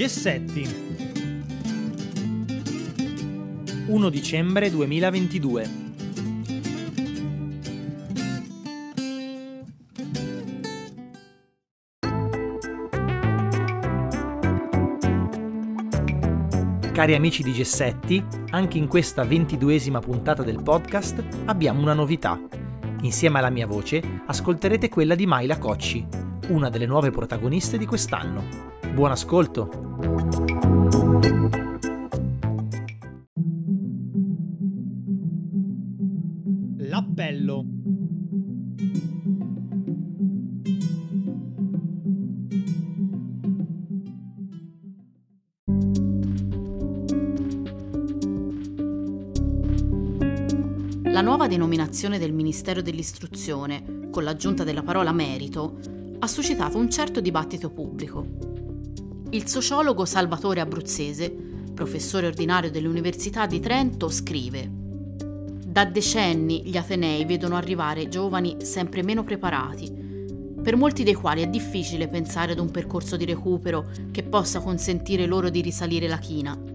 Gessetti 1 dicembre 2022 Cari amici di Gessetti, anche in questa ventiduesima puntata del podcast abbiamo una novità. Insieme alla mia voce ascolterete quella di Maila Cocci, una delle nuove protagoniste di quest'anno. Buon ascolto! L'appello La nuova denominazione del Ministero dell'Istruzione, con l'aggiunta della parola merito, ha suscitato un certo dibattito pubblico. Il sociologo Salvatore Abruzzese, professore ordinario dell'Università di Trento, scrive Da decenni gli Atenei vedono arrivare giovani sempre meno preparati, per molti dei quali è difficile pensare ad un percorso di recupero che possa consentire loro di risalire la china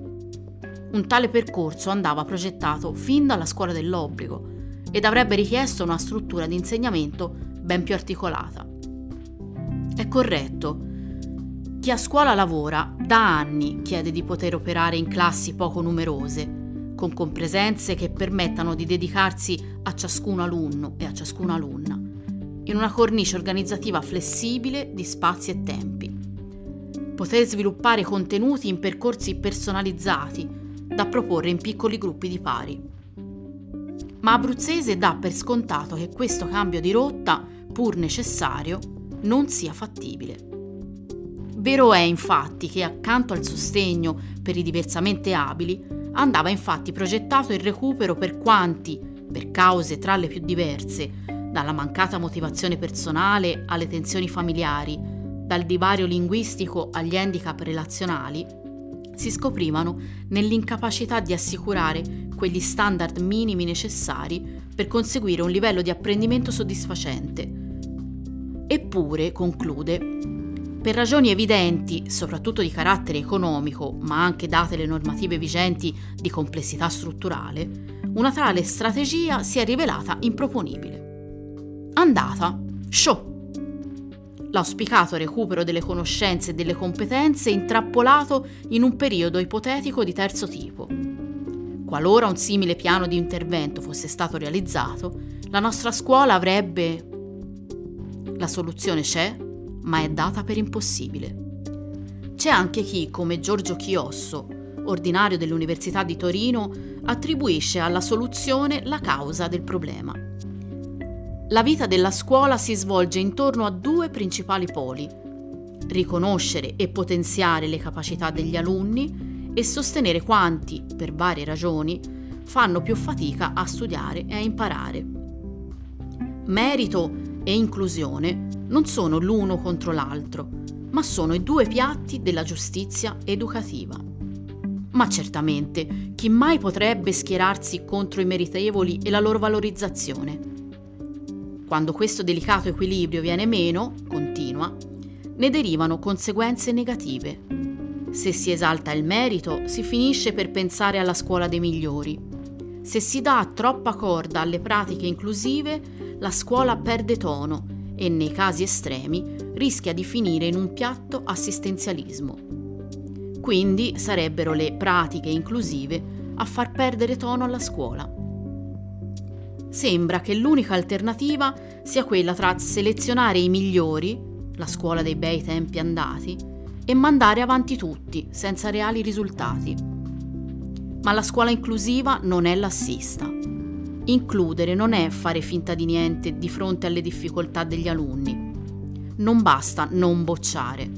un tale percorso andava progettato fin dalla scuola dell'obbligo ed avrebbe richiesto una struttura di insegnamento ben più articolata. È corretto. Chi a scuola lavora da anni chiede di poter operare in classi poco numerose, con compresenze che permettano di dedicarsi a ciascun alunno e a ciascuna alunna, in una cornice organizzativa flessibile di spazi e tempi. Poter sviluppare contenuti in percorsi personalizzati da proporre in piccoli gruppi di pari. Ma Abruzzese dà per scontato che questo cambio di rotta, pur necessario, non sia fattibile. Vero è infatti che accanto al sostegno per i diversamente abili andava infatti progettato il recupero per quanti, per cause tra le più diverse, dalla mancata motivazione personale alle tensioni familiari, dal divario linguistico agli handicap relazionali, si scoprivano nell'incapacità di assicurare quegli standard minimi necessari per conseguire un livello di apprendimento soddisfacente. Eppure, conclude, per ragioni evidenti, soprattutto di carattere economico, ma anche date le normative vigenti di complessità strutturale, una tale strategia si è rivelata improponibile. Andata, show! l'auspicato recupero delle conoscenze e delle competenze intrappolato in un periodo ipotetico di terzo tipo. Qualora un simile piano di intervento fosse stato realizzato, la nostra scuola avrebbe... La soluzione c'è, ma è data per impossibile. C'è anche chi, come Giorgio Chiosso, ordinario dell'Università di Torino, attribuisce alla soluzione la causa del problema. La vita della scuola si svolge intorno a due principali poli. Riconoscere e potenziare le capacità degli alunni e sostenere quanti, per varie ragioni, fanno più fatica a studiare e a imparare. Merito e inclusione non sono l'uno contro l'altro, ma sono i due piatti della giustizia educativa. Ma certamente, chi mai potrebbe schierarsi contro i meritevoli e la loro valorizzazione? Quando questo delicato equilibrio viene meno, continua, ne derivano conseguenze negative. Se si esalta il merito, si finisce per pensare alla scuola dei migliori. Se si dà troppa corda alle pratiche inclusive, la scuola perde tono e nei casi estremi rischia di finire in un piatto assistenzialismo. Quindi sarebbero le pratiche inclusive a far perdere tono alla scuola sembra che l'unica alternativa sia quella tra selezionare i migliori, la scuola dei bei tempi andati, e mandare avanti tutti, senza reali risultati. Ma la scuola inclusiva non è l'assista. Includere non è fare finta di niente di fronte alle difficoltà degli alunni. Non basta non bocciare.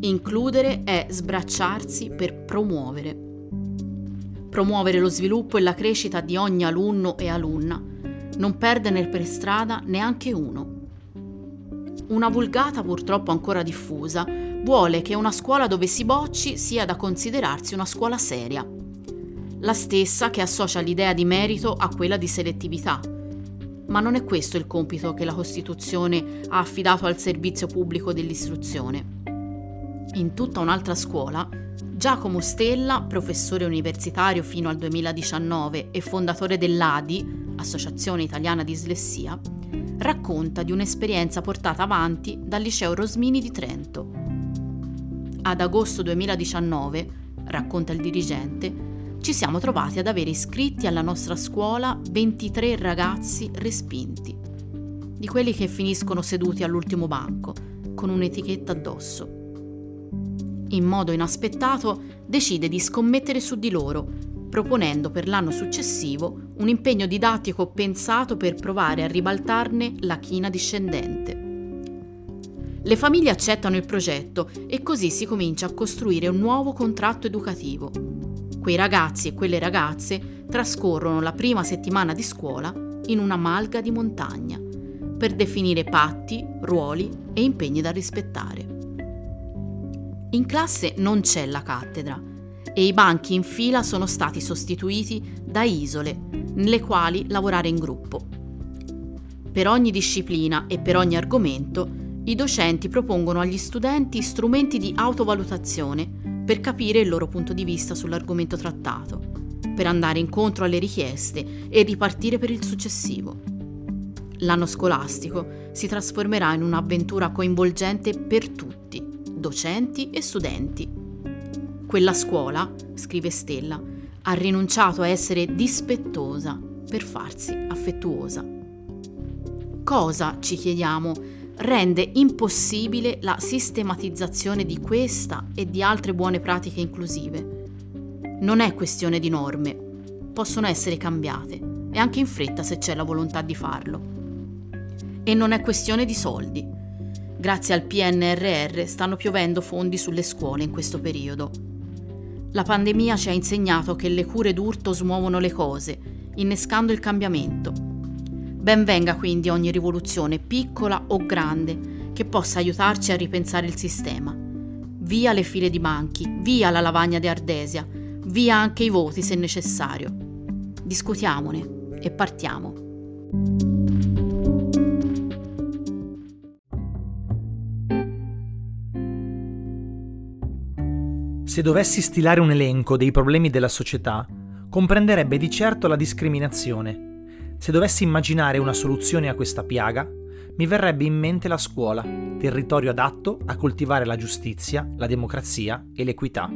Includere è sbracciarsi per promuovere promuovere lo sviluppo e la crescita di ogni alunno e alunna, non perderne per strada neanche uno. Una vulgata purtroppo ancora diffusa vuole che una scuola dove si bocci sia da considerarsi una scuola seria, la stessa che associa l'idea di merito a quella di selettività. Ma non è questo il compito che la Costituzione ha affidato al servizio pubblico dell'istruzione. In tutta un'altra scuola, Giacomo Stella, professore universitario fino al 2019 e fondatore dell'ADI, Associazione Italiana Dislessia, racconta di un'esperienza portata avanti dal liceo Rosmini di Trento. Ad agosto 2019, racconta il dirigente, ci siamo trovati ad avere iscritti alla nostra scuola 23 ragazzi respinti, di quelli che finiscono seduti all'ultimo banco, con un'etichetta addosso. In modo inaspettato decide di scommettere su di loro, proponendo per l'anno successivo un impegno didattico pensato per provare a ribaltarne la china discendente. Le famiglie accettano il progetto e così si comincia a costruire un nuovo contratto educativo. Quei ragazzi e quelle ragazze trascorrono la prima settimana di scuola in una malga di montagna per definire patti, ruoli e impegni da rispettare. In classe non c'è la cattedra e i banchi in fila sono stati sostituiti da isole nelle quali lavorare in gruppo. Per ogni disciplina e per ogni argomento i docenti propongono agli studenti strumenti di autovalutazione per capire il loro punto di vista sull'argomento trattato, per andare incontro alle richieste e ripartire per il successivo. L'anno scolastico si trasformerà in un'avventura coinvolgente per tutti, docenti e studenti. Quella scuola, scrive Stella, ha rinunciato a essere dispettosa per farsi affettuosa. Cosa, ci chiediamo, rende impossibile la sistematizzazione di questa e di altre buone pratiche inclusive? Non è questione di norme, possono essere cambiate e anche in fretta se c'è la volontà di farlo. E non è questione di soldi. Grazie al PNRR stanno piovendo fondi sulle scuole in questo periodo. La pandemia ci ha insegnato che le cure d'urto smuovono le cose, innescando il cambiamento. Ben venga quindi ogni rivoluzione, piccola o grande, che possa aiutarci a ripensare il sistema. Via le file di banchi, via la lavagna di Ardesia, via anche i voti se necessario. Discutiamone e partiamo. Se dovessi stilare un elenco dei problemi della società, comprenderebbe di certo la discriminazione. Se dovessi immaginare una soluzione a questa piaga, mi verrebbe in mente la scuola, territorio adatto a coltivare la giustizia, la democrazia e l'equità.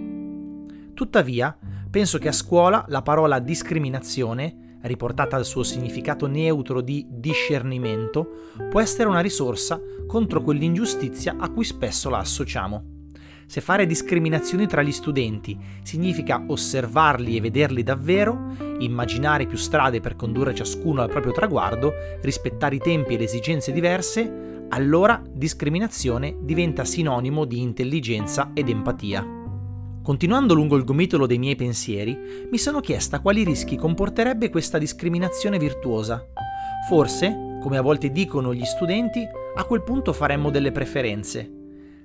Tuttavia, penso che a scuola la parola discriminazione, riportata al suo significato neutro di discernimento, può essere una risorsa contro quell'ingiustizia a cui spesso la associamo. Se fare discriminazioni tra gli studenti significa osservarli e vederli davvero, immaginare più strade per condurre ciascuno al proprio traguardo, rispettare i tempi e le esigenze diverse, allora discriminazione diventa sinonimo di intelligenza ed empatia. Continuando lungo il gomitolo dei miei pensieri, mi sono chiesta quali rischi comporterebbe questa discriminazione virtuosa. Forse, come a volte dicono gli studenti, a quel punto faremmo delle preferenze,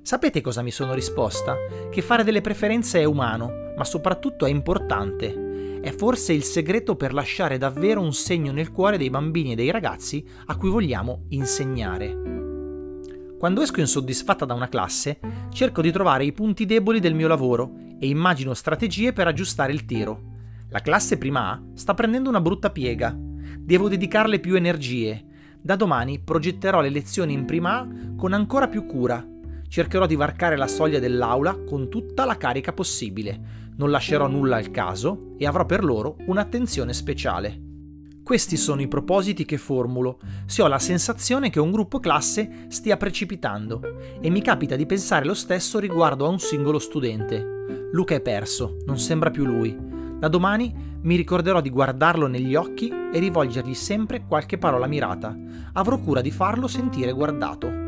Sapete cosa mi sono risposta? Che fare delle preferenze è umano, ma soprattutto è importante. È forse il segreto per lasciare davvero un segno nel cuore dei bambini e dei ragazzi a cui vogliamo insegnare. Quando esco insoddisfatta da una classe, cerco di trovare i punti deboli del mio lavoro e immagino strategie per aggiustare il tiro. La classe prima A sta prendendo una brutta piega. Devo dedicarle più energie. Da domani progetterò le lezioni in prima A con ancora più cura cercherò di varcare la soglia dell'aula con tutta la carica possibile, non lascerò nulla al caso e avrò per loro un'attenzione speciale. Questi sono i propositi che formulo se ho la sensazione che un gruppo classe stia precipitando e mi capita di pensare lo stesso riguardo a un singolo studente. Luca è perso, non sembra più lui. Da domani mi ricorderò di guardarlo negli occhi e rivolgergli sempre qualche parola mirata. Avrò cura di farlo sentire guardato.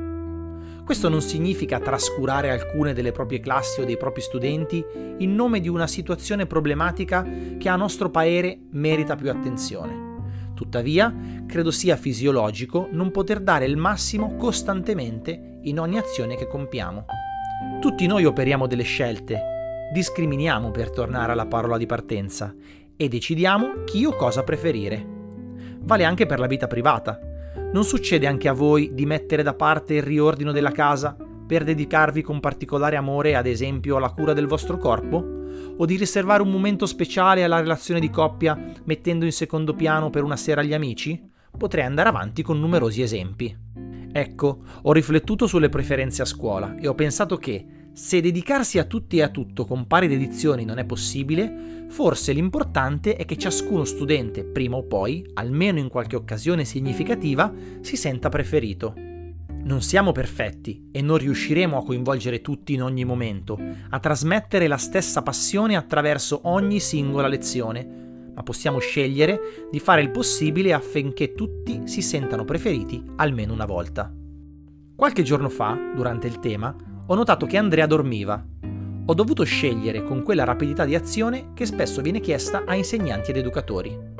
Questo non significa trascurare alcune delle proprie classi o dei propri studenti in nome di una situazione problematica che a nostro parere merita più attenzione. Tuttavia, credo sia fisiologico non poter dare il massimo costantemente in ogni azione che compiamo. Tutti noi operiamo delle scelte, discriminiamo per tornare alla parola di partenza e decidiamo chi o cosa preferire. Vale anche per la vita privata. Non succede anche a voi di mettere da parte il riordino della casa per dedicarvi con particolare amore, ad esempio, alla cura del vostro corpo? O di riservare un momento speciale alla relazione di coppia mettendo in secondo piano per una sera gli amici? Potrei andare avanti con numerosi esempi. Ecco, ho riflettuto sulle preferenze a scuola e ho pensato che, se dedicarsi a tutti e a tutto con pari dedizioni non è possibile, forse l'importante è che ciascuno studente, prima o poi, almeno in qualche occasione significativa, si senta preferito. Non siamo perfetti e non riusciremo a coinvolgere tutti in ogni momento, a trasmettere la stessa passione attraverso ogni singola lezione, ma possiamo scegliere di fare il possibile affinché tutti si sentano preferiti almeno una volta. Qualche giorno fa, durante il tema, ho notato che Andrea dormiva. Ho dovuto scegliere con quella rapidità di azione che spesso viene chiesta a insegnanti ed educatori.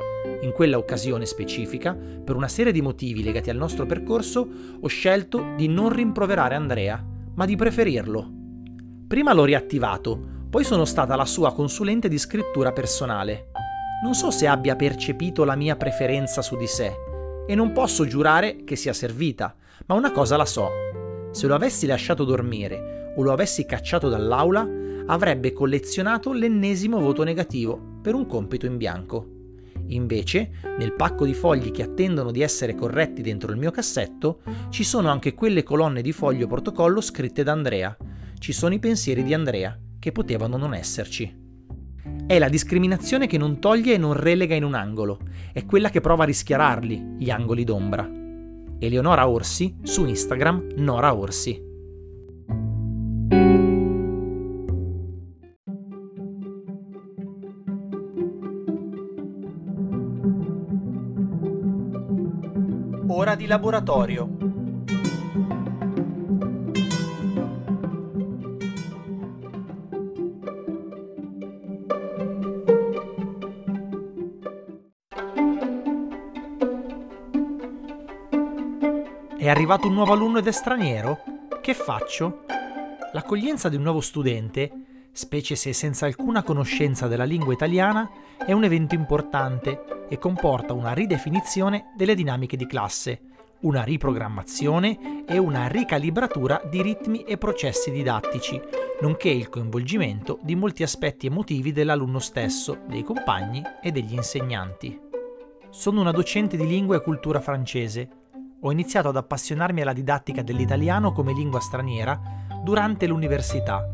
In quella occasione specifica, per una serie di motivi legati al nostro percorso, ho scelto di non rimproverare Andrea, ma di preferirlo. Prima l'ho riattivato, poi sono stata la sua consulente di scrittura personale. Non so se abbia percepito la mia preferenza su di sé, e non posso giurare che sia servita, ma una cosa la so. Se lo avessi lasciato dormire o lo avessi cacciato dall'aula, avrebbe collezionato l'ennesimo voto negativo per un compito in bianco. Invece, nel pacco di fogli che attendono di essere corretti dentro il mio cassetto, ci sono anche quelle colonne di foglio protocollo scritte da Andrea. Ci sono i pensieri di Andrea, che potevano non esserci. È la discriminazione che non toglie e non relega in un angolo, è quella che prova a rischiararli, gli angoli d'ombra. Eleonora Orsi su Instagram Nora Orsi. Ora di laboratorio. Arrivato un nuovo alunno ed è straniero? Che faccio? L'accoglienza di un nuovo studente, specie se senza alcuna conoscenza della lingua italiana, è un evento importante e comporta una ridefinizione delle dinamiche di classe, una riprogrammazione e una ricalibratura di ritmi e processi didattici, nonché il coinvolgimento di molti aspetti emotivi dell'alunno stesso, dei compagni e degli insegnanti. Sono una docente di lingua e cultura francese. Ho iniziato ad appassionarmi alla didattica dell'italiano come lingua straniera durante l'università.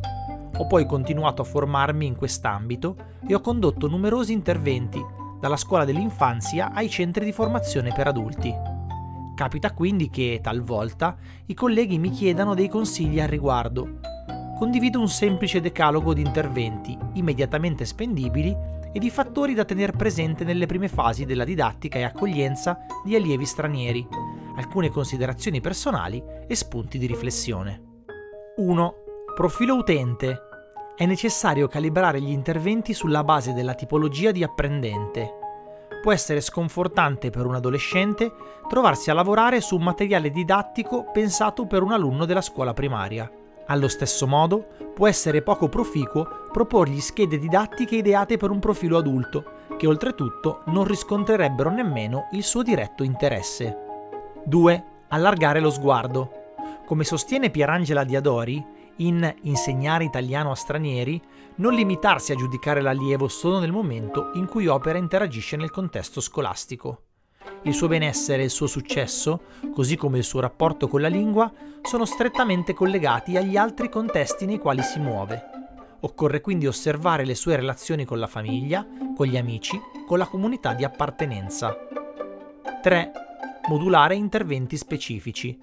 Ho poi continuato a formarmi in quest'ambito e ho condotto numerosi interventi dalla scuola dell'infanzia ai centri di formazione per adulti. Capita quindi che, talvolta, i colleghi mi chiedano dei consigli al riguardo. Condivido un semplice decalogo di interventi immediatamente spendibili e di fattori da tenere presente nelle prime fasi della didattica e accoglienza di allievi stranieri, alcune considerazioni personali e spunti di riflessione. 1. Profilo utente è necessario calibrare gli interventi sulla base della tipologia di apprendente. Può essere sconfortante per un adolescente trovarsi a lavorare su un materiale didattico pensato per un alunno della scuola primaria. Allo stesso modo, può essere poco proficuo proporgli schede didattiche ideate per un profilo adulto, che oltretutto non riscontrerebbero nemmeno il suo diretto interesse. 2. Allargare lo sguardo. Come sostiene Pierangela Diadori, in insegnare italiano a stranieri, non limitarsi a giudicare l'allievo solo nel momento in cui opera interagisce nel contesto scolastico. Il suo benessere e il suo successo, così come il suo rapporto con la lingua, sono strettamente collegati agli altri contesti nei quali si muove. Occorre quindi osservare le sue relazioni con la famiglia, con gli amici, con la comunità di appartenenza. 3. Modulare interventi specifici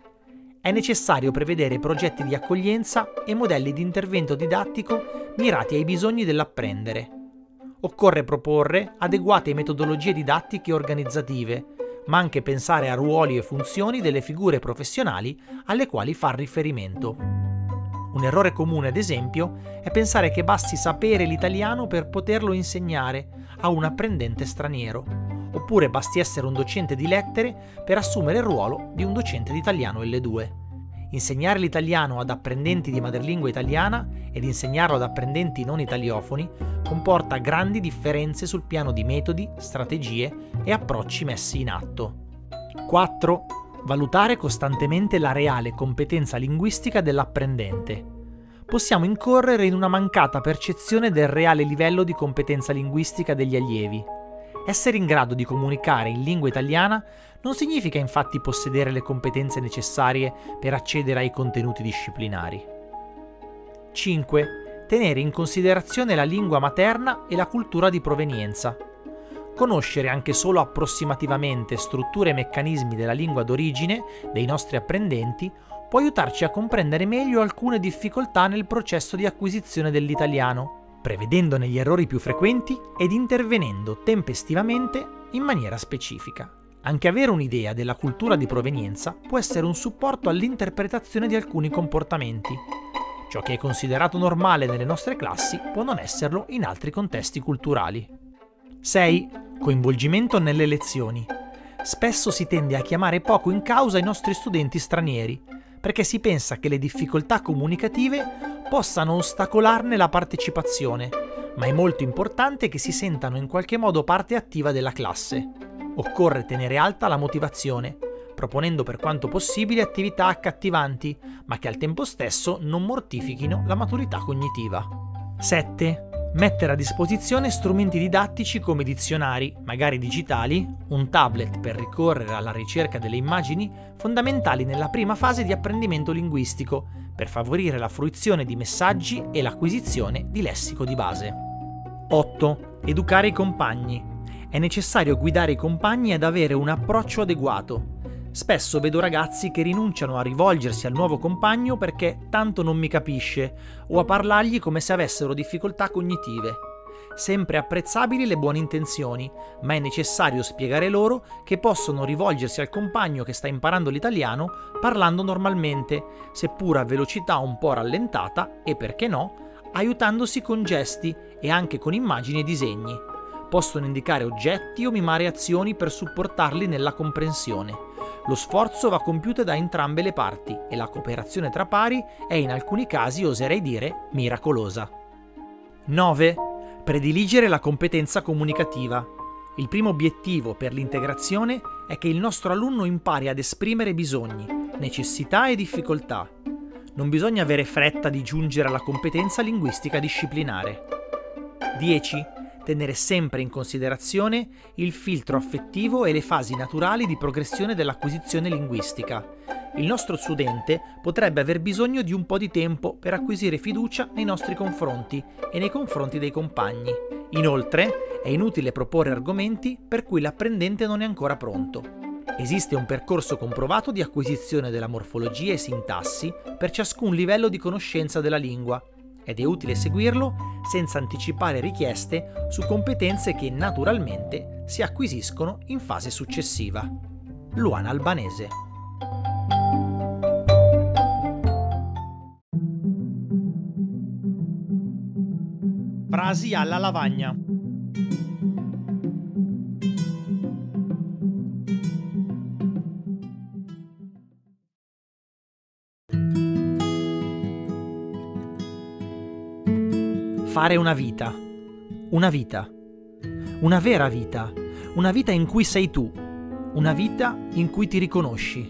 è necessario prevedere progetti di accoglienza e modelli di intervento didattico mirati ai bisogni dell'apprendere. Occorre proporre adeguate metodologie didattiche e organizzative, ma anche pensare a ruoli e funzioni delle figure professionali alle quali far riferimento. Un errore comune, ad esempio, è pensare che basti sapere l'italiano per poterlo insegnare a un apprendente straniero, oppure basti essere un docente di lettere per assumere il ruolo di un docente di italiano L2. Insegnare l'italiano ad apprendenti di madrelingua italiana ed insegnarlo ad apprendenti non italiofoni comporta grandi differenze sul piano di metodi, strategie e approcci messi in atto. 4. Valutare costantemente la reale competenza linguistica dell'apprendente. Possiamo incorrere in una mancata percezione del reale livello di competenza linguistica degli allievi. Essere in grado di comunicare in lingua italiana non significa infatti possedere le competenze necessarie per accedere ai contenuti disciplinari. 5. Tenere in considerazione la lingua materna e la cultura di provenienza. Conoscere anche solo approssimativamente strutture e meccanismi della lingua d'origine dei nostri apprendenti può aiutarci a comprendere meglio alcune difficoltà nel processo di acquisizione dell'italiano, prevedendone gli errori più frequenti ed intervenendo tempestivamente in maniera specifica. Anche avere un'idea della cultura di provenienza può essere un supporto all'interpretazione di alcuni comportamenti. Ciò che è considerato normale nelle nostre classi può non esserlo in altri contesti culturali. 6. Coinvolgimento nelle lezioni. Spesso si tende a chiamare poco in causa i nostri studenti stranieri, perché si pensa che le difficoltà comunicative possano ostacolarne la partecipazione, ma è molto importante che si sentano in qualche modo parte attiva della classe. Occorre tenere alta la motivazione, proponendo per quanto possibile attività accattivanti, ma che al tempo stesso non mortifichino la maturità cognitiva. 7 mettere a disposizione strumenti didattici come dizionari, magari digitali, un tablet per ricorrere alla ricerca delle immagini, fondamentali nella prima fase di apprendimento linguistico, per favorire la fruizione di messaggi e l'acquisizione di lessico di base. 8. Educare i compagni. È necessario guidare i compagni ad avere un approccio adeguato, Spesso vedo ragazzi che rinunciano a rivolgersi al nuovo compagno perché tanto non mi capisce o a parlargli come se avessero difficoltà cognitive. Sempre apprezzabili le buone intenzioni, ma è necessario spiegare loro che possono rivolgersi al compagno che sta imparando l'italiano parlando normalmente, seppur a velocità un po' rallentata e perché no, aiutandosi con gesti e anche con immagini e disegni. Possono indicare oggetti o mimare azioni per supportarli nella comprensione. Lo sforzo va compiuto da entrambe le parti e la cooperazione tra pari è in alcuni casi, oserei dire, miracolosa. 9. Prediligere la competenza comunicativa. Il primo obiettivo per l'integrazione è che il nostro alunno impari ad esprimere bisogni, necessità e difficoltà. Non bisogna avere fretta di giungere alla competenza linguistica disciplinare. 10 tenere sempre in considerazione il filtro affettivo e le fasi naturali di progressione dell'acquisizione linguistica. Il nostro studente potrebbe aver bisogno di un po' di tempo per acquisire fiducia nei nostri confronti e nei confronti dei compagni. Inoltre, è inutile proporre argomenti per cui l'apprendente non è ancora pronto. Esiste un percorso comprovato di acquisizione della morfologia e sintassi per ciascun livello di conoscenza della lingua ed è utile seguirlo senza anticipare richieste su competenze che naturalmente si acquisiscono in fase successiva. Luana Albanese. Frasi alla lavagna. Fare una vita. Una vita. Una vera vita. Una vita in cui sei tu. Una vita in cui ti riconosci.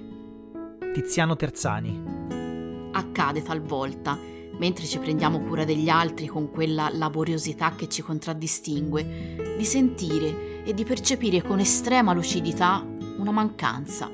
Tiziano Terzani. Accade talvolta, mentre ci prendiamo cura degli altri con quella laboriosità che ci contraddistingue, di sentire e di percepire con estrema lucidità una mancanza.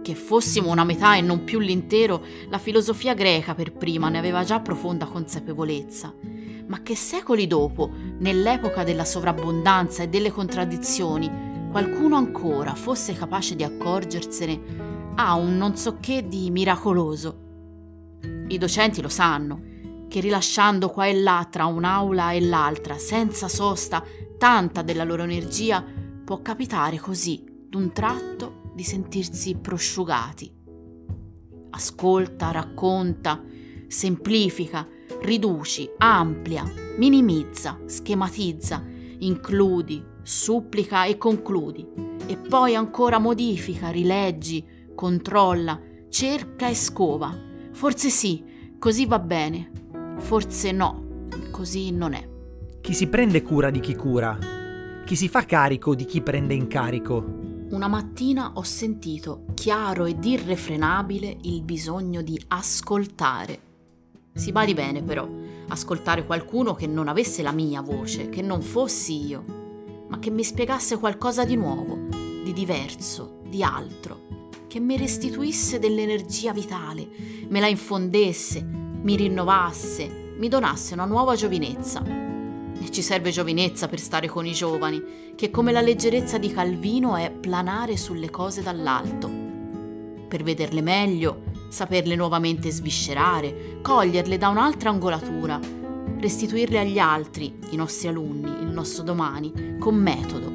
Che fossimo una metà e non più l'intero, la filosofia greca per prima ne aveva già profonda consapevolezza ma che secoli dopo, nell'epoca della sovrabbondanza e delle contraddizioni, qualcuno ancora fosse capace di accorgersene ha un non so che di miracoloso. I docenti lo sanno, che rilasciando qua e là tra un'aula e l'altra, senza sosta, tanta della loro energia, può capitare così, d'un tratto, di sentirsi prosciugati. Ascolta, racconta, semplifica, riduci, amplia, minimizza, schematizza, includi, supplica e concludi, e poi ancora modifica, rileggi, controlla, cerca e scova. Forse sì, così va bene, forse no, così non è. Chi si prende cura di chi cura, chi si fa carico di chi prende in carico, una mattina ho sentito chiaro ed irrefrenabile il bisogno di ascoltare. Si badi bene però, ascoltare qualcuno che non avesse la mia voce, che non fossi io, ma che mi spiegasse qualcosa di nuovo, di diverso, di altro, che mi restituisse dell'energia vitale, me la infondesse, mi rinnovasse, mi donasse una nuova giovinezza e ci serve giovinezza per stare con i giovani, che come la leggerezza di Calvino è planare sulle cose dall'alto. Per vederle meglio, saperle nuovamente sviscerare, coglierle da un'altra angolatura, restituirle agli altri, i nostri alunni, il nostro domani, con metodo.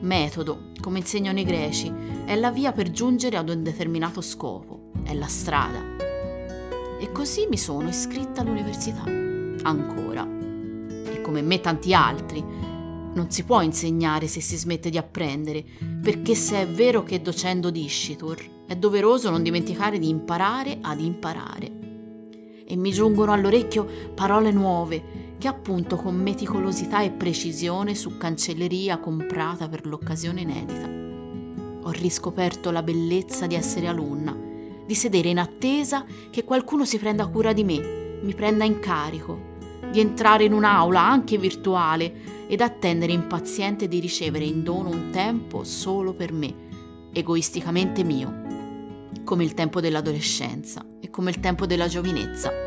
Metodo, come insegnano i greci, è la via per giungere ad un determinato scopo, è la strada. E così mi sono iscritta all'università. Ancora come me tanti altri. Non si può insegnare se si smette di apprendere, perché se è vero che docendo discitur, è doveroso non dimenticare di imparare ad imparare. E mi giungono all'orecchio parole nuove che appunto con meticolosità e precisione su cancelleria comprata per l'occasione inedita. Ho riscoperto la bellezza di essere alunna, di sedere in attesa che qualcuno si prenda cura di me, mi prenda in carico, di entrare in un'aula anche virtuale ed attendere impaziente di ricevere in dono un tempo solo per me, egoisticamente mio, come il tempo dell'adolescenza e come il tempo della giovinezza.